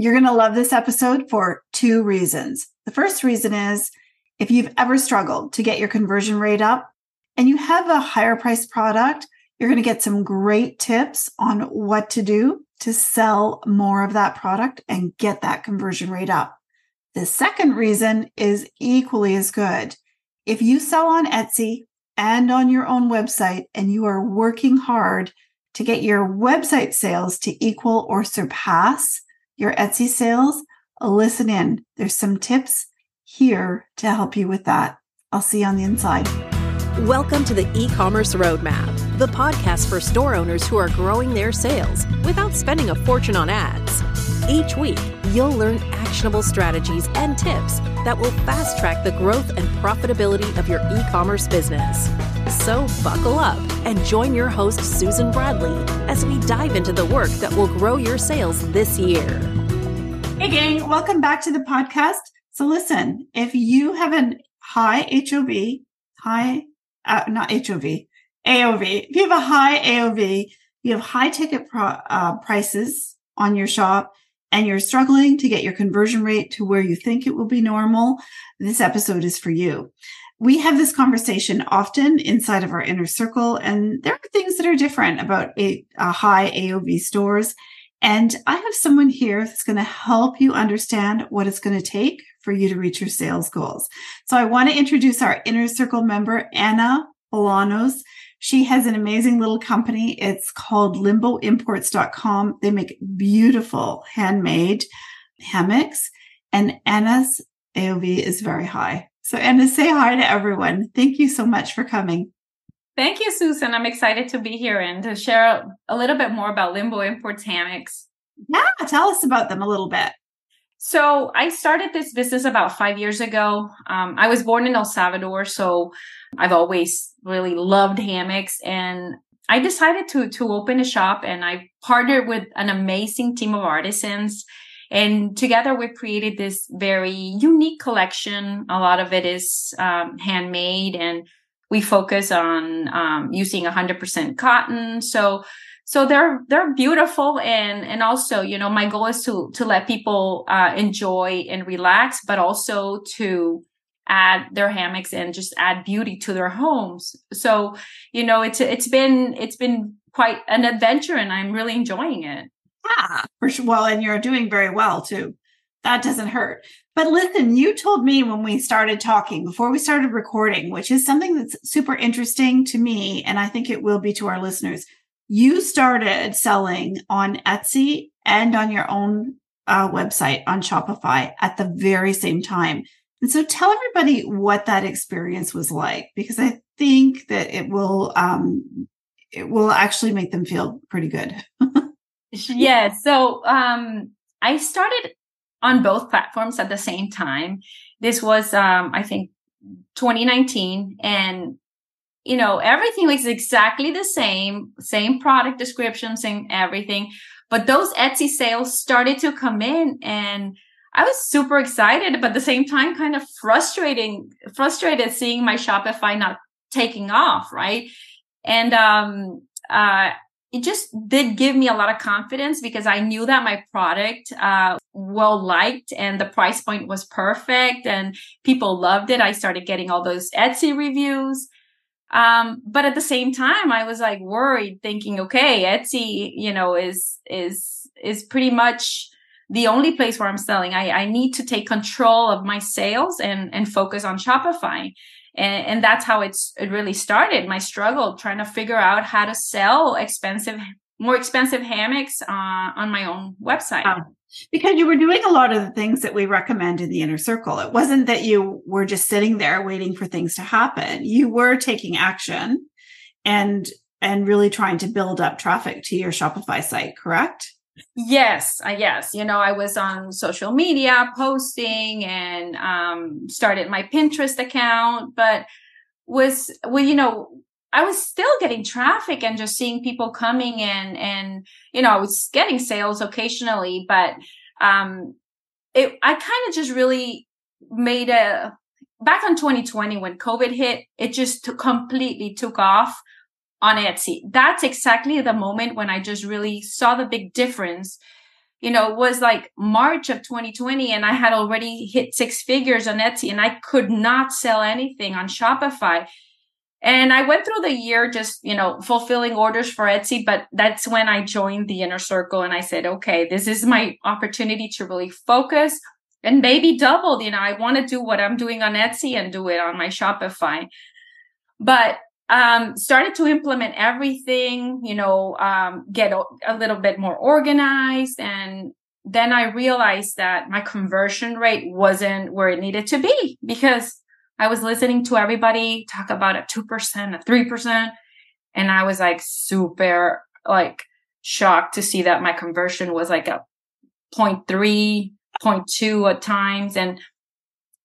You're going to love this episode for two reasons. The first reason is if you've ever struggled to get your conversion rate up and you have a higher priced product, you're going to get some great tips on what to do to sell more of that product and get that conversion rate up. The second reason is equally as good. If you sell on Etsy and on your own website and you are working hard to get your website sales to equal or surpass your Etsy sales, listen in. There's some tips here to help you with that. I'll see you on the inside. Welcome to the e commerce roadmap, the podcast for store owners who are growing their sales without spending a fortune on ads. Each week, you'll learn actionable strategies and tips that will fast track the growth and profitability of your e commerce business. So buckle up and join your host, Susan Bradley, as we dive into the work that will grow your sales this year. Hey, gang, welcome back to the podcast. So, listen, if you have a high HOV, high, uh, not HOV, AOV, if you have a high AOV, you have high ticket pro, uh, prices on your shop, and you're struggling to get your conversion rate to where you think it will be normal, this episode is for you. We have this conversation often inside of our inner circle, and there are things that are different about a, a high AOV stores. And I have someone here that's going to help you understand what it's going to take for you to reach your sales goals. So I want to introduce our inner circle member, Ana Bolanos. She has an amazing little company. It's called limboimports.com. They make beautiful handmade hammocks and Ana's AOV is very high. So Ana, say hi to everyone. Thank you so much for coming. Thank you, Susan. I'm excited to be here and to share a little bit more about Limbo Imports hammocks. Yeah, tell us about them a little bit. So I started this business about five years ago. Um, I was born in El Salvador, so I've always really loved hammocks and I decided to to open a shop and I partnered with an amazing team of artisans and together we created this very unique collection. A lot of it is um, handmade and we focus on um, using 100% cotton. So so they're they're beautiful and and also you know my goal is to to let people uh, enjoy and relax but also to add their hammocks and just add beauty to their homes. So, you know, it's it's been it's been quite an adventure and I'm really enjoying it. Yeah, for sure. Well, and you're doing very well too. That doesn't hurt. But listen, you told me when we started talking before we started recording, which is something that's super interesting to me, and I think it will be to our listeners. You started selling on Etsy and on your own uh, website on Shopify at the very same time. And so tell everybody what that experience was like, because I think that it will, um, it will actually make them feel pretty good. yeah. So, um, I started on both platforms at the same time. This was, um, I think 2019 and you know, everything was exactly the same, same product description, same everything. But those Etsy sales started to come in and I was super excited, but at the same time, kind of frustrating, frustrated seeing my Shopify not taking off, right? And um, uh, it just did give me a lot of confidence because I knew that my product uh, well liked and the price point was perfect and people loved it. I started getting all those Etsy reviews. Um, but at the same time, I was like worried, thinking, okay, Etsy, you know, is is is pretty much the only place where I'm selling. I, I need to take control of my sales and, and focus on Shopify. And, and that's how it's, it really started. My struggle trying to figure out how to sell expensive, more expensive hammocks uh, on my own website. Wow. Because you were doing a lot of the things that we recommend in the inner circle. It wasn't that you were just sitting there waiting for things to happen. You were taking action and and really trying to build up traffic to your Shopify site, correct? Yes, uh, yes. You know, I was on social media posting and um, started my Pinterest account, but was well, you know, I was still getting traffic and just seeing people coming in, and you know, I was getting sales occasionally, but um, it I kind of just really made a back on 2020 when COVID hit, it just completely took off on Etsy. That's exactly the moment when I just really saw the big difference you know, it was like March of 2020 and I had already hit six figures on Etsy and I could not sell anything on Shopify. And I went through the year just, you know, fulfilling orders for Etsy, but that's when I joined the inner circle and I said, okay, this is my opportunity to really focus and maybe doubled. You know, I want to do what I'm doing on Etsy and do it on my Shopify. But um, started to implement everything, you know, um, get a little bit more organized. And then I realized that my conversion rate wasn't where it needed to be because I was listening to everybody talk about a 2%, a 3%. And I was like super like shocked to see that my conversion was like a 0.3, 0.2 at times. And,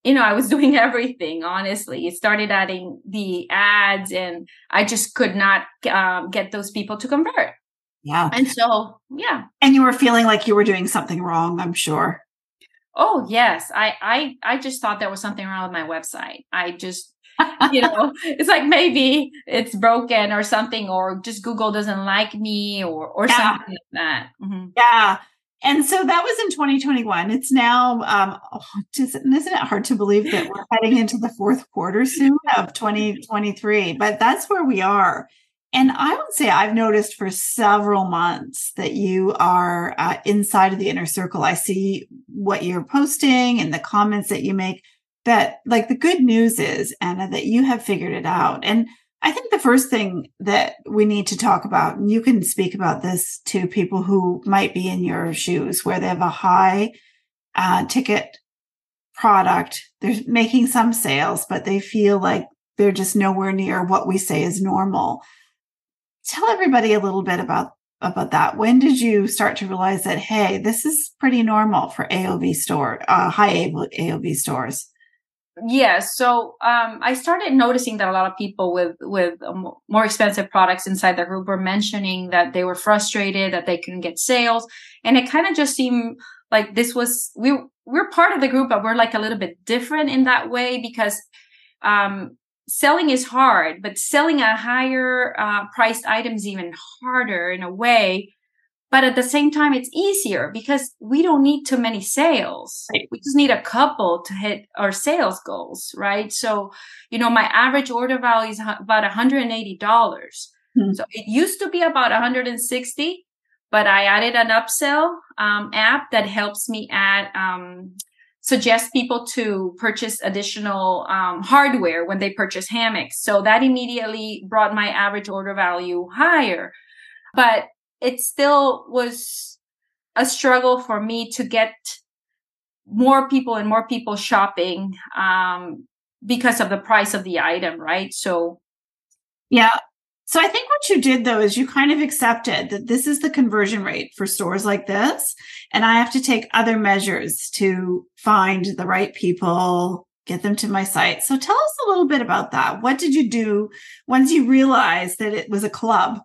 you know, I was doing everything, honestly. It started adding the ads and I just could not um, get those people to convert. Yeah. And so, yeah. And you were feeling like you were doing something wrong, I'm sure. Oh yes, I I I just thought there was something wrong with my website. I just you know, it's like maybe it's broken or something, or just Google doesn't like me, or or yeah. something like that. Mm-hmm. Yeah. And so that was in 2021. It's now, um, oh, just, isn't it hard to believe that we're heading into the fourth quarter soon of 2023? But that's where we are. And I would say I've noticed for several months that you are uh, inside of the inner circle. I see what you're posting and the comments that you make. That, like, the good news is, Ana, that you have figured it out. And I think the first thing that we need to talk about, and you can speak about this to people who might be in your shoes, where they have a high uh, ticket product, they're making some sales, but they feel like they're just nowhere near what we say is normal tell everybody a little bit about about that. When did you start to realize that hey, this is pretty normal for AOV store, uh, high AOV stores? Yeah, so um, I started noticing that a lot of people with with um, more expensive products inside the group were mentioning that they were frustrated that they couldn't get sales, and it kind of just seemed like this was we we're part of the group, but we're like a little bit different in that way because um, selling is hard, but selling a higher uh, priced item is even harder in a way. But at the same time, it's easier because we don't need too many sales. Right. We just need a couple to hit our sales goals, right? So, you know, my average order value is about $180. Hmm. So it used to be about 160, but I added an upsell um, app that helps me add um, suggest people to purchase additional um, hardware when they purchase hammocks. So that immediately brought my average order value higher. But it still was a struggle for me to get more people and more people shopping um, because of the price of the item, right? So, yeah, so I think what you did though is you kind of accepted that this is the conversion rate for stores like this. And I have to take other measures to find the right people, get them to my site. So tell us a little bit about that. What did you do once you realized that it was a club?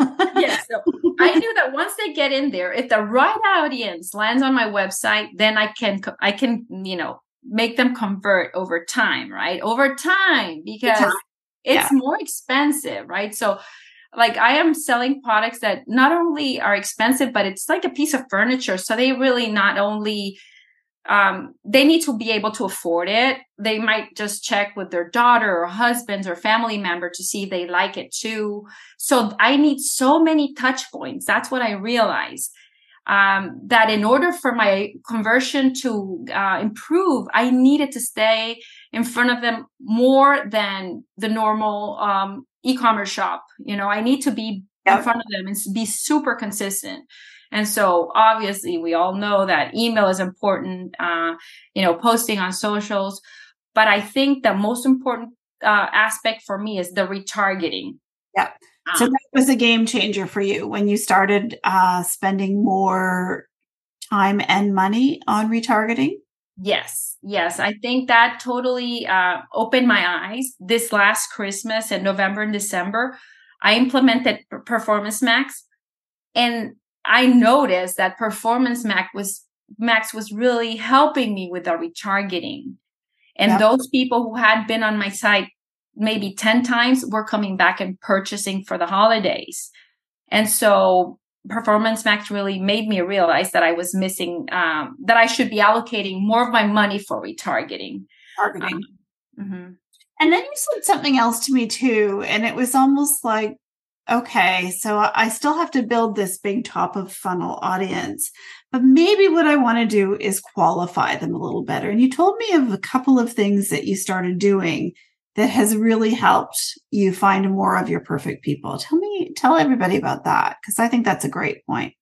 yes. So I knew that once they get in there, if the right audience lands on my website, then I can, I can, you know, make them convert over time, right? Over time, because it's yeah. more expensive, right? So like I am selling products that not only are expensive, but it's like a piece of furniture. So they really not only um, they need to be able to afford it. They might just check with their daughter or husbands or family member to see if they like it too. So I need so many touch points. That's what I realized. Um, that in order for my conversion to uh, improve, I needed to stay in front of them more than the normal um, e-commerce shop. You know, I need to be yep. in front of them and be super consistent. And so obviously we all know that email is important, uh, you know, posting on socials. But I think the most important uh, aspect for me is the retargeting. Yeah. So um, that was a game changer for you when you started uh, spending more time and money on retargeting. Yes, yes. I think that totally uh, opened my eyes. This last Christmas and November and December, I implemented Performance Max, and I noticed that Performance Max was Max was really helping me with the retargeting. And yep. those people who had been on my site maybe 10 times we're coming back and purchasing for the holidays. And so performance max really made me realize that i was missing um, that i should be allocating more of my money for retargeting targeting um, mm-hmm. and then you said something else to me too and it was almost like okay so i still have to build this big top of funnel audience but maybe what i want to do is qualify them a little better and you told me of a couple of things that you started doing that has really helped you find more of your perfect people. Tell me, tell everybody about that because I think that's a great point.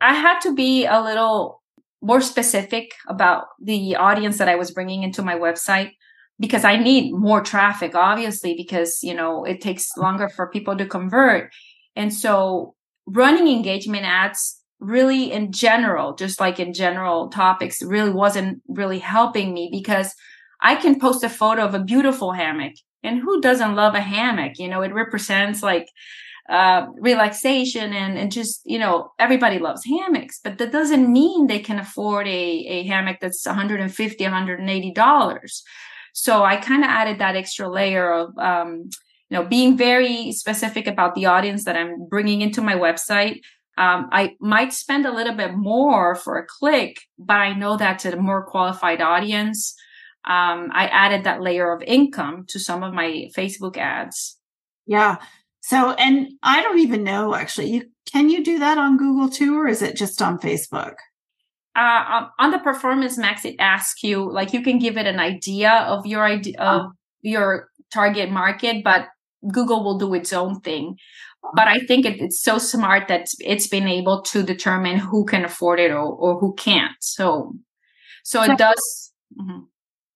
I had to be a little more specific about the audience that I was bringing into my website because I need more traffic, obviously, because, you know, it takes longer for people to convert. And so running engagement ads really in general, just like in general topics, really wasn't really helping me because I can post a photo of a beautiful hammock. And who doesn't love a hammock? You know, it represents like uh, relaxation and, and just, you know, everybody loves hammocks, but that doesn't mean they can afford a, a hammock that's 150, 180 dollars. So I kind of added that extra layer of, um, you know, being very specific about the audience that I'm bringing into my website. Um, I might spend a little bit more for a click, but I know that's a more qualified audience um, I added that layer of income to some of my Facebook ads. Yeah. So, and I don't even know actually. You can you do that on Google too, or is it just on Facebook? Uh, on the Performance Max, it asks you like you can give it an idea of your idea of uh-huh. your target market, but Google will do its own thing. But I think it, it's so smart that it's been able to determine who can afford it or, or who can't. So, so, so it does. Mm-hmm.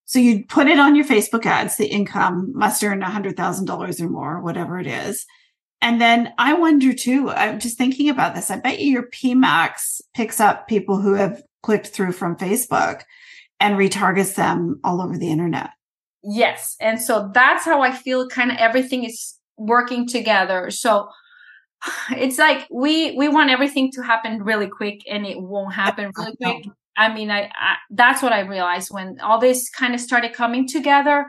So you put it on your Facebook ads, the income must earn $100,000 or more, whatever it is. And then I wonder too, I'm just thinking about this. I bet you your PMAX picks up people who have clicked through from Facebook and retargets them all over the internet. Yes. And so that's how I feel kind of everything is working together. So it's like we we want everything to happen really quick and it won't happen really quick I mean, I, I, that's what I realized when all this kind of started coming together.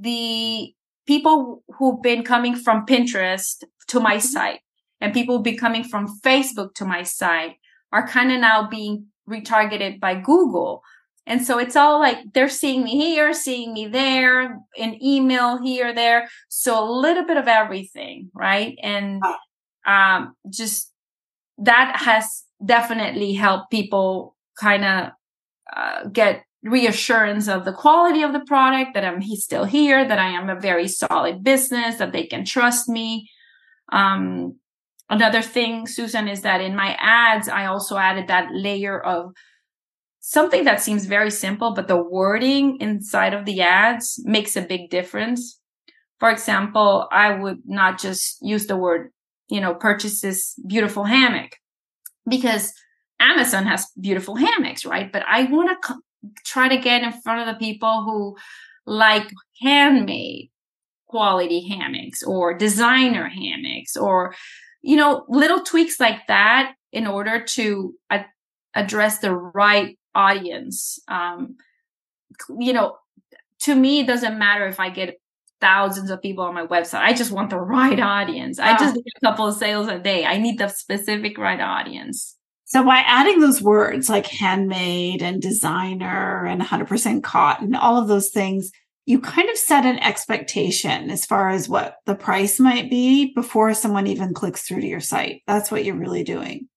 The people who've been coming from Pinterest to my mm-hmm. site and people been coming from Facebook to my site are kind of now being retargeted by Google. And so it's all like they're seeing me here, seeing me there, in email here, there. So a little bit of everything, right? And um, just that has definitely helped people kind of uh, get reassurance of the quality of the product that I'm he's still here, that I am a very solid business, that they can trust me. Um, another thing, Susan, is that in my ads, I also added that layer of something that seems very simple, but the wording inside of the ads makes a big difference. For example, I would not just use the word, you know, purchase this beautiful hammock because Amazon has beautiful hammocks, right? But I want to co- try to get in front of the people who like handmade quality hammocks or designer hammocks or, you know, little tweaks like that in order to address the right audience. Um, you know, to me, it doesn't matter if I get thousands of people on my website. I just want the right audience. I just need a couple of sales a day. I need the specific right audience. So by adding those words like handmade and designer and 100% cotton, all of those things, you kind of set an expectation as far as what the price might be before someone even clicks through to your site. That's what you're really doing.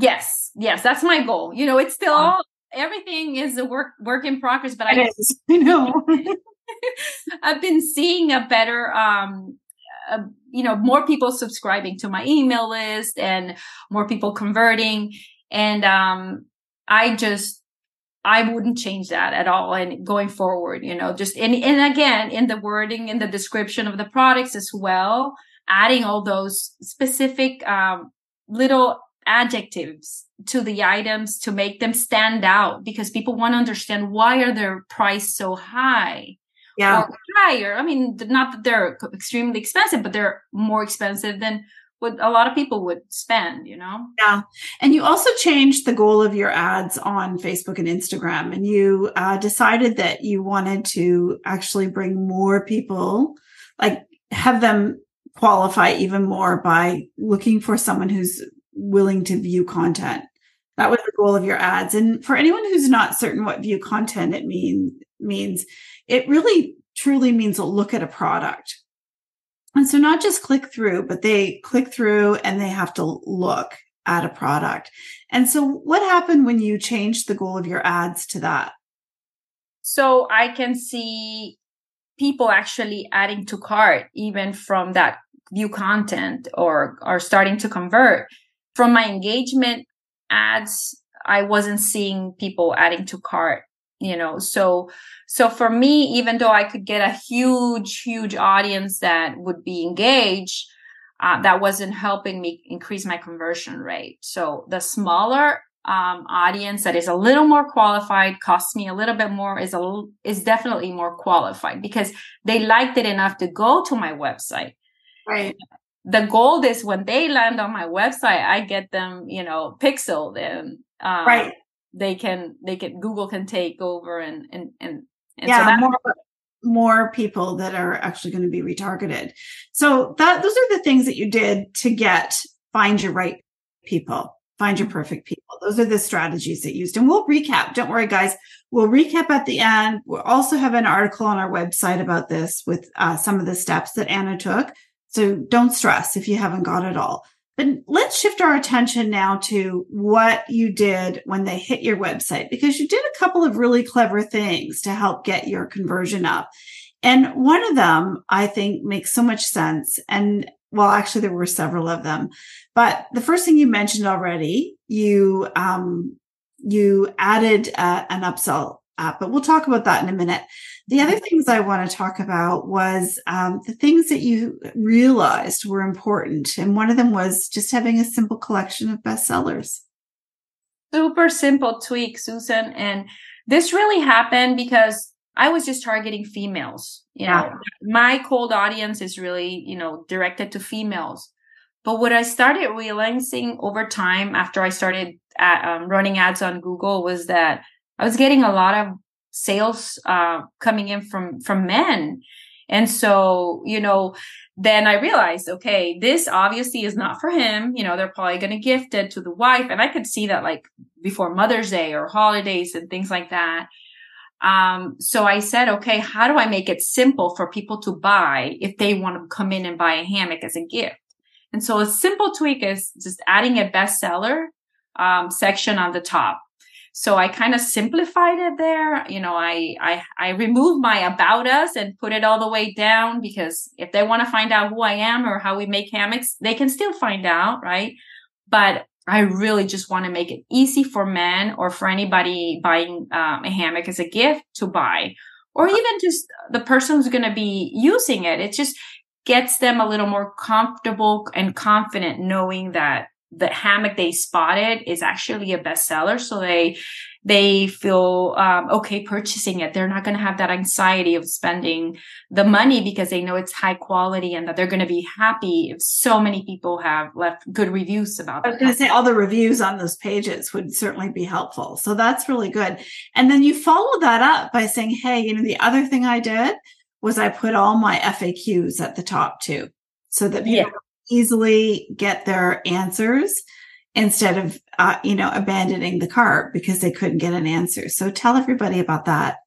Yes. Yes. That's my goal. You know, it's still all, everything is a work, work in progress, but it I, is. I know. I've been seeing a better, um, uh, you know, more people subscribing to my email list and more people converting. And um, I just I wouldn't change that at all. And going forward, you know, just and and again in the wording in the description of the products as well, adding all those specific um, little adjectives to the items to make them stand out because people want to understand why are their price so high yeah or higher i mean not that they're extremely expensive but they're more expensive than what a lot of people would spend, you know? Yeah. And you also changed the goal of your ads on Facebook and Instagram, and you uh, decided that you wanted to actually bring more people, like have them qualify even more by looking for someone who's willing to view content. That was the goal of your ads. And for anyone who's not certain what view content it mean, means, it really truly means a look at a product. And so not just click through, but they click through and they have to look at a product. And so what happened when you changed the goal of your ads to that? So I can see people actually adding to cart even from that view content or are starting to convert. From my engagement ads, I wasn't seeing people adding to cart, you know. So so for me, even though I could get a huge, huge audience that would be engaged, uh, that wasn't helping me increase my conversion rate. So the smaller um, audience that is a little more qualified, costs me a little bit more, is a is definitely more qualified because they liked it enough to go to my website. Right. The goal is when they land on my website, I get them, you know, pixeled and um, right. They can they can Google can take over and and and, and yeah, so that, more more people that are actually going to be retargeted. So that those are the things that you did to get find your right people, find your perfect people. Those are the strategies that used. And we'll recap. Don't worry, guys. We'll recap at the end. We'll also have an article on our website about this with uh, some of the steps that Ana took. So don't stress if you haven't got it all. But let's shift our attention now to what you did when they hit your website, because you did a couple of really clever things to help get your conversion up. And one of them I think makes so much sense. And well, actually, there were several of them, but the first thing you mentioned already, you, um, you added uh, an upsell app, but we'll talk about that in a minute. The other things I want to talk about was um, the things that you realized were important. And one of them was just having a simple collection of bestsellers. Super simple tweak, Susan. And this really happened because I was just targeting females. You know, yeah. my cold audience is really, you know, directed to females. But what I started realizing over time after I started at, um, running ads on Google was that I was getting a lot of sales uh, coming in from from men, and so you know, then I realized, okay, this obviously is not for him. You know, they're probably going to gift it to the wife, and I could see that like before Mother's Day or holidays and things like that. Um, so I said, okay, how do I make it simple for people to buy if they want to come in and buy a hammock as a gift? And so a simple tweak is just adding a bestseller um, section on the top. So I kind of simplified it there. You know, I, I, I removed my about us and put it all the way down because if they want to find out who I am or how we make hammocks, they can still find out, right? But I really just want to make it easy for men or for anybody buying um, a hammock as a gift to buy, or even just the person who's going to be using it. It just gets them a little more comfortable and confident knowing that the hammock they spotted is actually a bestseller. So they, they feel um, okay purchasing it. They're not going to have that anxiety of spending the money because they know it's high quality and that they're going to be happy if so many people have left good reviews about it. I was going to say all the reviews on those pages would certainly be helpful. So that's really good. And then you follow that up by saying, Hey, you know, the other thing I did was I put all my FAQs at the top too, so that people yeah easily get their answers instead of uh, you know abandoning the cart because they couldn't get an answer. So tell everybody about that.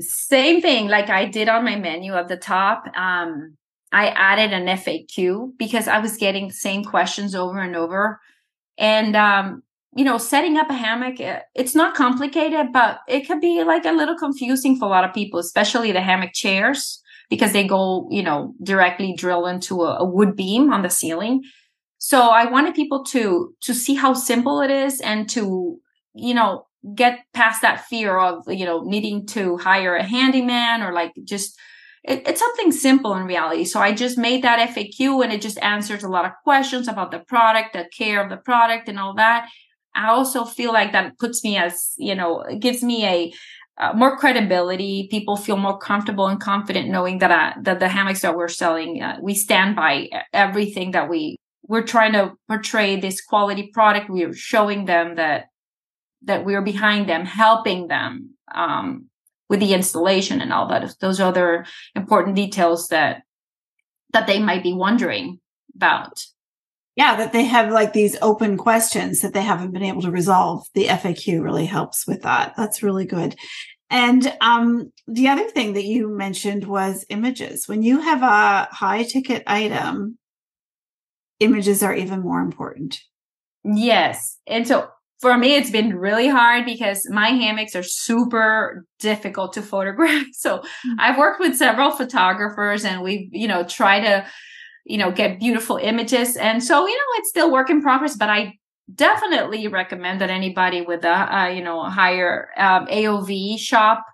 Same thing like i did on my menu at the top um, i added an faq because i was getting the same questions over and over. And um, you know setting up a hammock uh, it's not complicated but it could be like a little confusing for a lot of people especially the hammock chairs because they go, you know, directly drill into a, a wood beam on the ceiling. So I wanted people to, to see how simple it is and to, you know, get past that fear of, you know, needing to hire a handyman or like just, it, it's something simple in reality. So I just made that FAQ and it just answers a lot of questions about the product, the care of the product and all that. I also feel like that puts me as, you know, gives me a, uh, more credibility. People feel more comfortable and confident knowing that uh, that the hammocks that we're selling, uh, we stand by everything that we we're trying to portray this quality product. We are showing them that that we're behind them, helping them um, with the installation and all that. Those other important details that that they might be wondering about. Yeah, that they have like these open questions that they haven't been able to resolve. The FAQ really helps with that. That's really good. And um, the other thing that you mentioned was images. When you have a high ticket item, images are even more important. Yes. And so for me, it's been really hard because my hammocks are super difficult to photograph. So mm-hmm. I've worked with several photographers and we've, you know, try to, you know, get beautiful images. And so, you know, it's still work in progress, but I definitely recommend that anybody with a, you know, higher um, AOV shop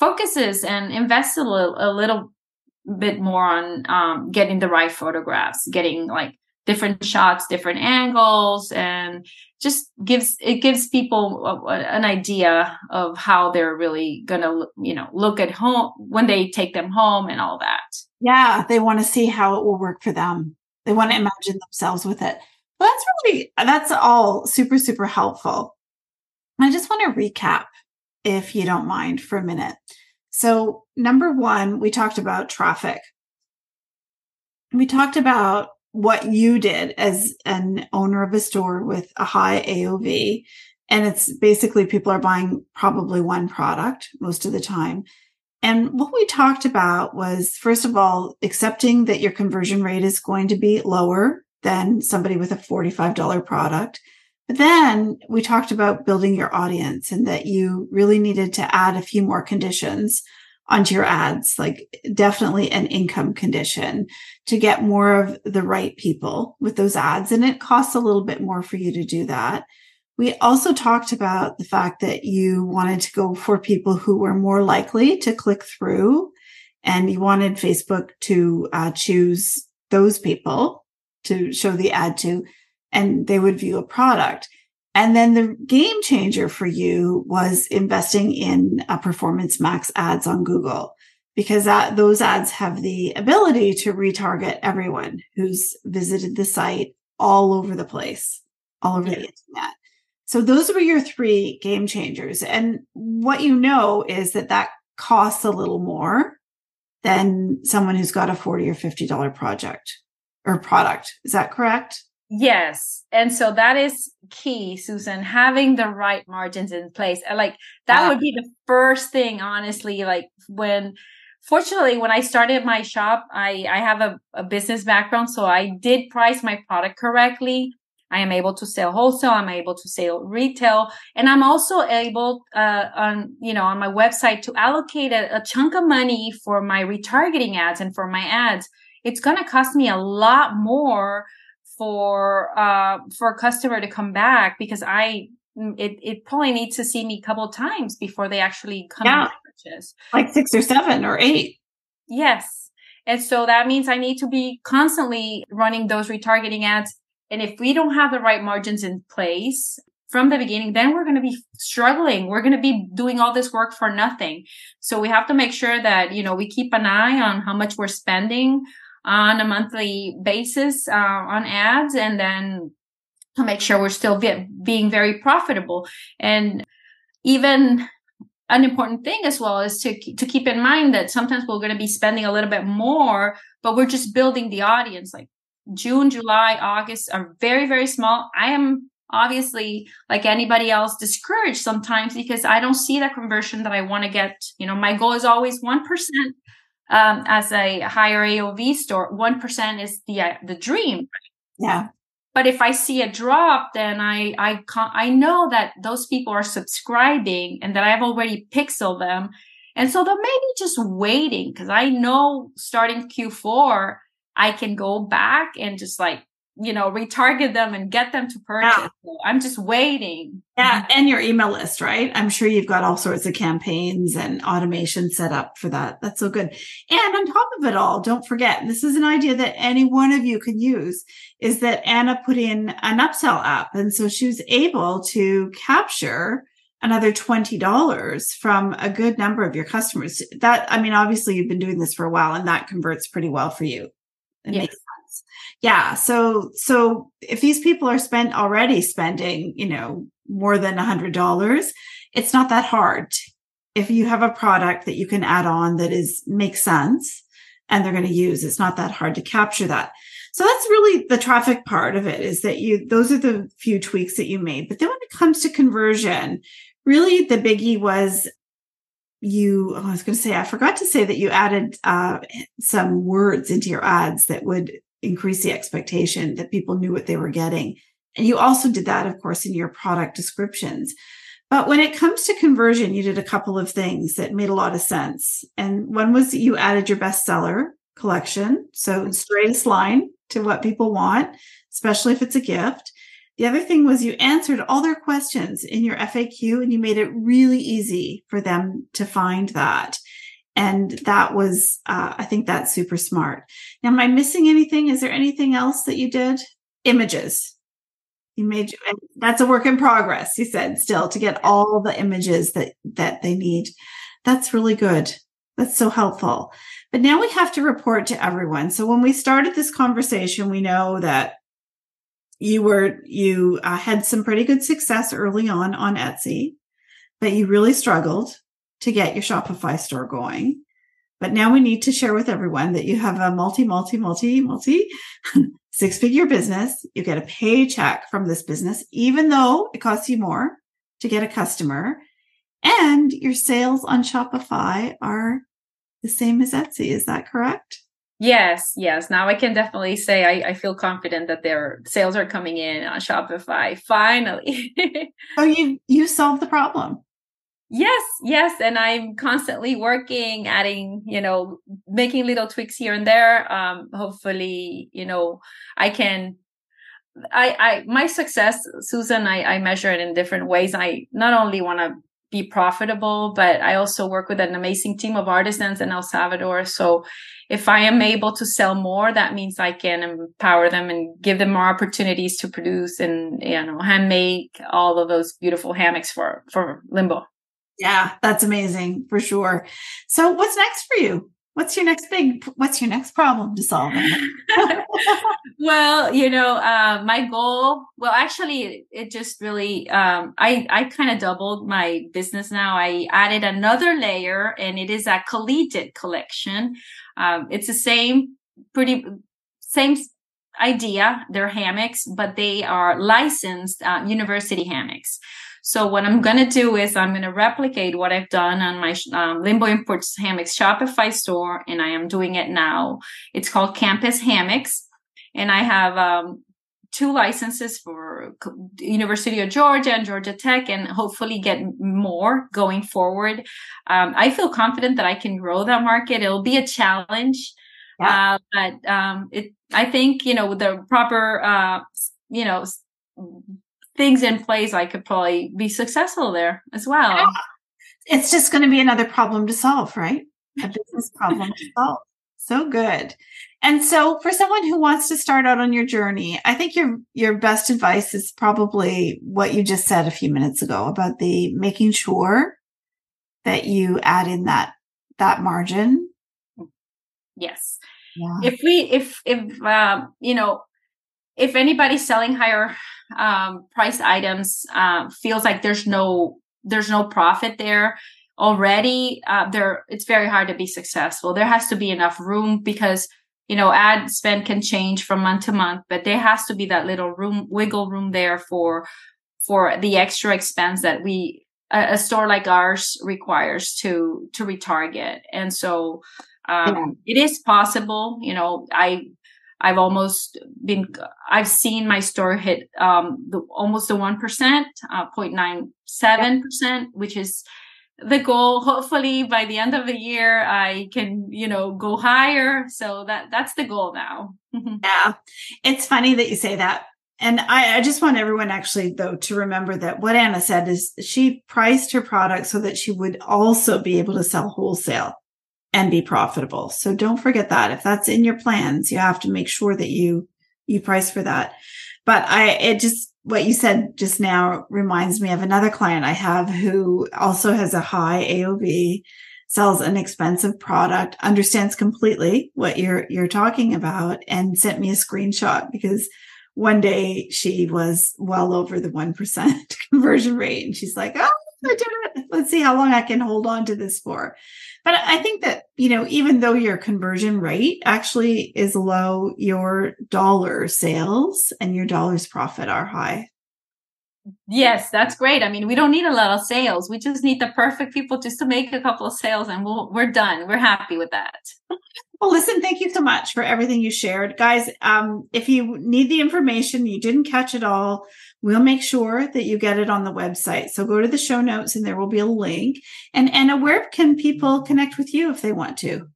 focuses and invests a little, a little bit more on um, getting the right photographs, getting like different shots, different angles, and just gives it gives people a, a, an idea of how they're really gonna you know look at home when they take them home and all that. Yeah, they want to see how it will work for them. They want to imagine themselves with it. Well, that's really that's all super super helpful. I just want to recap, if you don't mind, for a minute. So, number one, we talked about traffic. We talked about what you did as an owner of a store with a high AOV. And it's basically people are buying probably one product most of the time. And what we talked about was, first of all, accepting that your conversion rate is going to be lower than somebody with a $45 product. But then we talked about building your audience and that you really needed to add a few more conditions onto your ads, like definitely an income condition to get more of the right people with those ads. And it costs a little bit more for you to do that. We also talked about the fact that you wanted to go for people who were more likely to click through and you wanted Facebook to uh, choose those people to show the ad to and they would view a product. And then the game changer for you was investing in a performance max ads on Google because that, those ads have the ability to retarget everyone who's visited the site all over the place, all over yeah. the internet. So those were your three game changers. And what you know is that that costs a little more than someone who's got a 40 or $50 project or product. Is that correct? Yes. And so that is key, Susan, having the right margins in place. Like that would be the first thing, honestly, like when fortunately when I started my shop, I, I have a, a business background. So I did price my product correctly. I am able to sell wholesale. I'm able to sell retail. And I'm also able, uh, on, you know, on my website to allocate a, a chunk of money for my retargeting ads and for my ads. It's going to cost me a lot more for uh for a customer to come back because I mm, it it probably needs to see me a couple times before they actually come yeah. purchase. Like six or seven or eight. Yes. And so that means I need to be constantly running those retargeting ads. And if we don't have the right margins in place from the beginning, then we're going to be struggling. We're going to be doing all this work for nothing. So we have to make sure that, you know, we keep an eye on how much we're spending on a monthly basis uh, on ads and then to make sure we're still be- being very profitable and even an important thing as well is to to keep in mind that sometimes we're going to be spending a little bit more but we're just building the audience like June, July, August are very very small. I am obviously like anybody else discouraged sometimes because I don't see that conversion that I want to get. You know, my goal is always 1% um, as a higher AOV store, 1% is the, uh, the dream. Yeah. But if I see a drop, then I, I can't, I know that those people are subscribing and that I've already pixeled them. And so they're maybe just waiting because I know starting Q4, I can go back and just like you know, retarget them and get them to purchase. Yeah. So I'm just waiting. Yeah. And your email list, right? I'm sure you've got all sorts of campaigns and automation set up for that. That's so good. And on top of it all, don't forget, this is an idea that any one of you could use is that Ana put in an upsell app. And so she was able to capture another $20 from a good number of your customers. That, I mean, obviously you've been doing this for a while and that converts pretty well for you. It yes. makes yeah. So, so if these people are spent already spending, you know, more than a hundred dollars, it's not that hard. If you have a product that you can add on that is makes sense and they're going to use, it's not that hard to capture that. So that's really the traffic part of it is that you, those are the few tweaks that you made. But then when it comes to conversion, really the biggie was you, oh, I was going to say, I forgot to say that you added uh, some words into your ads that would increase the expectation that people knew what they were getting. And you also did that, of course, in your product descriptions. But when it comes to conversion, you did a couple of things that made a lot of sense. And one was that you added your bestseller collection. So straightest line to what people want, especially if it's a gift. The other thing was you answered all their questions in your FAQ and you made it really easy for them to find that. And that was, uh, I think that's super smart. Now, am I missing anything? Is there anything else that you did? Images. You made, that's a work in progress. You said still to get all the images that, that they need. That's really good. That's so helpful. But now we have to report to everyone. So when we started this conversation, we know that you were, you uh, had some pretty good success early on on Etsy, but you really struggled to get your Shopify store going. But now we need to share with everyone that you have a multi, multi, multi, multi six figure business. You get a paycheck from this business, even though it costs you more to get a customer and your sales on Shopify are the same as Etsy. Is that correct? Yes, yes. Now I can definitely say I, I feel confident that their sales are coming in on Shopify. Finally. so you you solved the problem. Yes, yes. And I'm constantly working, adding, you know, making little tweaks here and there. Um, hopefully, you know, I can I I my success, Susan, I, I measure it in different ways. I not only want to be profitable, but I also work with an amazing team of artisans in El Salvador. So if I am able to sell more, that means I can empower them and give them more opportunities to produce and, you know, hand make all of those beautiful hammocks for, for limbo. Yeah, that's amazing for sure. So what's next for you? what's your next big what's your next problem to solve well you know uh, my goal well actually it just really um, i i kind of doubled my business now i added another layer and it is a collegiate collection um, it's the same pretty same idea they're hammocks but they are licensed uh, university hammocks so what I'm going to do is I'm going to replicate what I've done on my um, Limbo Imports Hammocks Shopify store, and I am doing it now. It's called Campus Hammocks, and I have um, two licenses for University of Georgia and Georgia Tech, and hopefully get more going forward. Um, I feel confident that I can grow that market. It'll be a challenge, yeah. uh, but um, it. I think you know with the proper, uh, you know things in place, I could probably be successful there as well. Yeah. It's just going to be another problem to solve, right? A business problem to solve. So good. And so for someone who wants to start out on your journey, I think your your best advice is probably what you just said a few minutes ago about the making sure that you add in that that margin. Yes. Yeah. If we if if um, you know if anybody's selling higher um, price items uh, feels like there's no there's no profit there already uh, there it's very hard to be successful there has to be enough room because you know ad spend can change from month to month but there has to be that little room wiggle room there for for the extra expense that we a, a store like ours requires to to retarget and so um, yeah. it is possible you know i I've almost been, I've seen my store hit um, the, almost the 1%, uh, 0.97%, which is the goal. Hopefully by the end of the year, I can, you know, go higher. So that, that's the goal now. yeah. It's funny that you say that. And I, I just want everyone actually though to remember that what Ana said is she priced her product so that she would also be able to sell wholesale and be profitable. So don't forget that. If that's in your plans, you have to make sure that you, you price for that. But I, it just, what you said just now reminds me of another client I have who also has a high AOV, sells an expensive product, understands completely what you're, you're talking about and sent me a screenshot because one day she was well over the 1% conversion rate and she's like, Oh, I did it. Let's see how long I can hold on to this for. But I think that, you know, even though your conversion rate actually is low, your dollar sales and your dollars profit are high. Yes, that's great. I mean, we don't need a lot of sales. We just need the perfect people just to make a couple of sales and we'll, we're done. We're happy with that. Well, listen, thank you so much for everything you shared. Guys, um, if you need the information, you didn't catch it all, we'll make sure that you get it on the website. So go to the show notes and there will be a link. And Ana, where can people connect with you if they want to?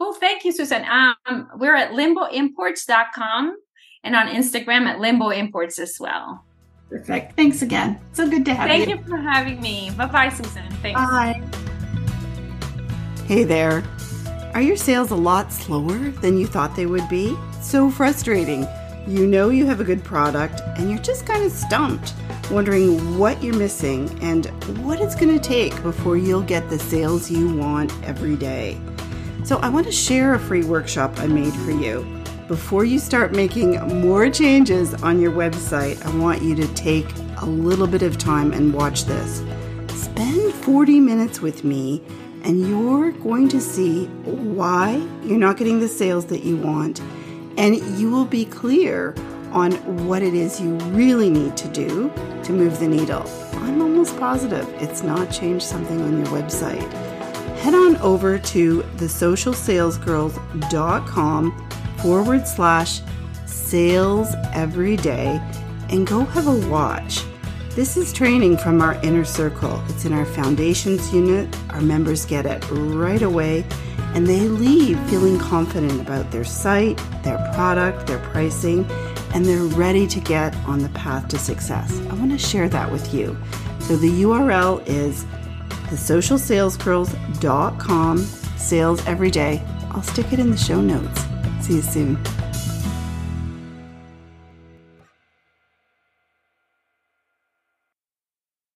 Well, thank you, Susan. Um, we're at limboimports.com and on Instagram at limbo imports as well. Perfect. Thanks again. So good to have Thank you. Thank you for having me. Bye bye, Susan. Thanks. Bye. Hey there. Are your sales a lot slower than you thought they would be? So frustrating. You know you have a good product and you're just kind of stumped, wondering what you're missing and what it's going to take before you'll get the sales you want every day. So, I want to share a free workshop I made for you. Before you start making more changes on your website, I want you to take a little bit of time and watch this. Spend 40 minutes with me, and you're going to see why you're not getting the sales that you want, and you will be clear on what it is you really need to do to move the needle. I'm almost positive it's not changed something on your website. Head on over to thesocialsalesgirls.com forward slash sales every day and go have a watch. This is training from our inner circle. It's in our foundations unit. Our members get it right away and they leave feeling confident about their site, their product, their pricing, and they're ready to get on the path to success. I want to share that with you. So the URL is thesocialsalesgirls.com sales every day. I'll stick it in the show notes. See you soon.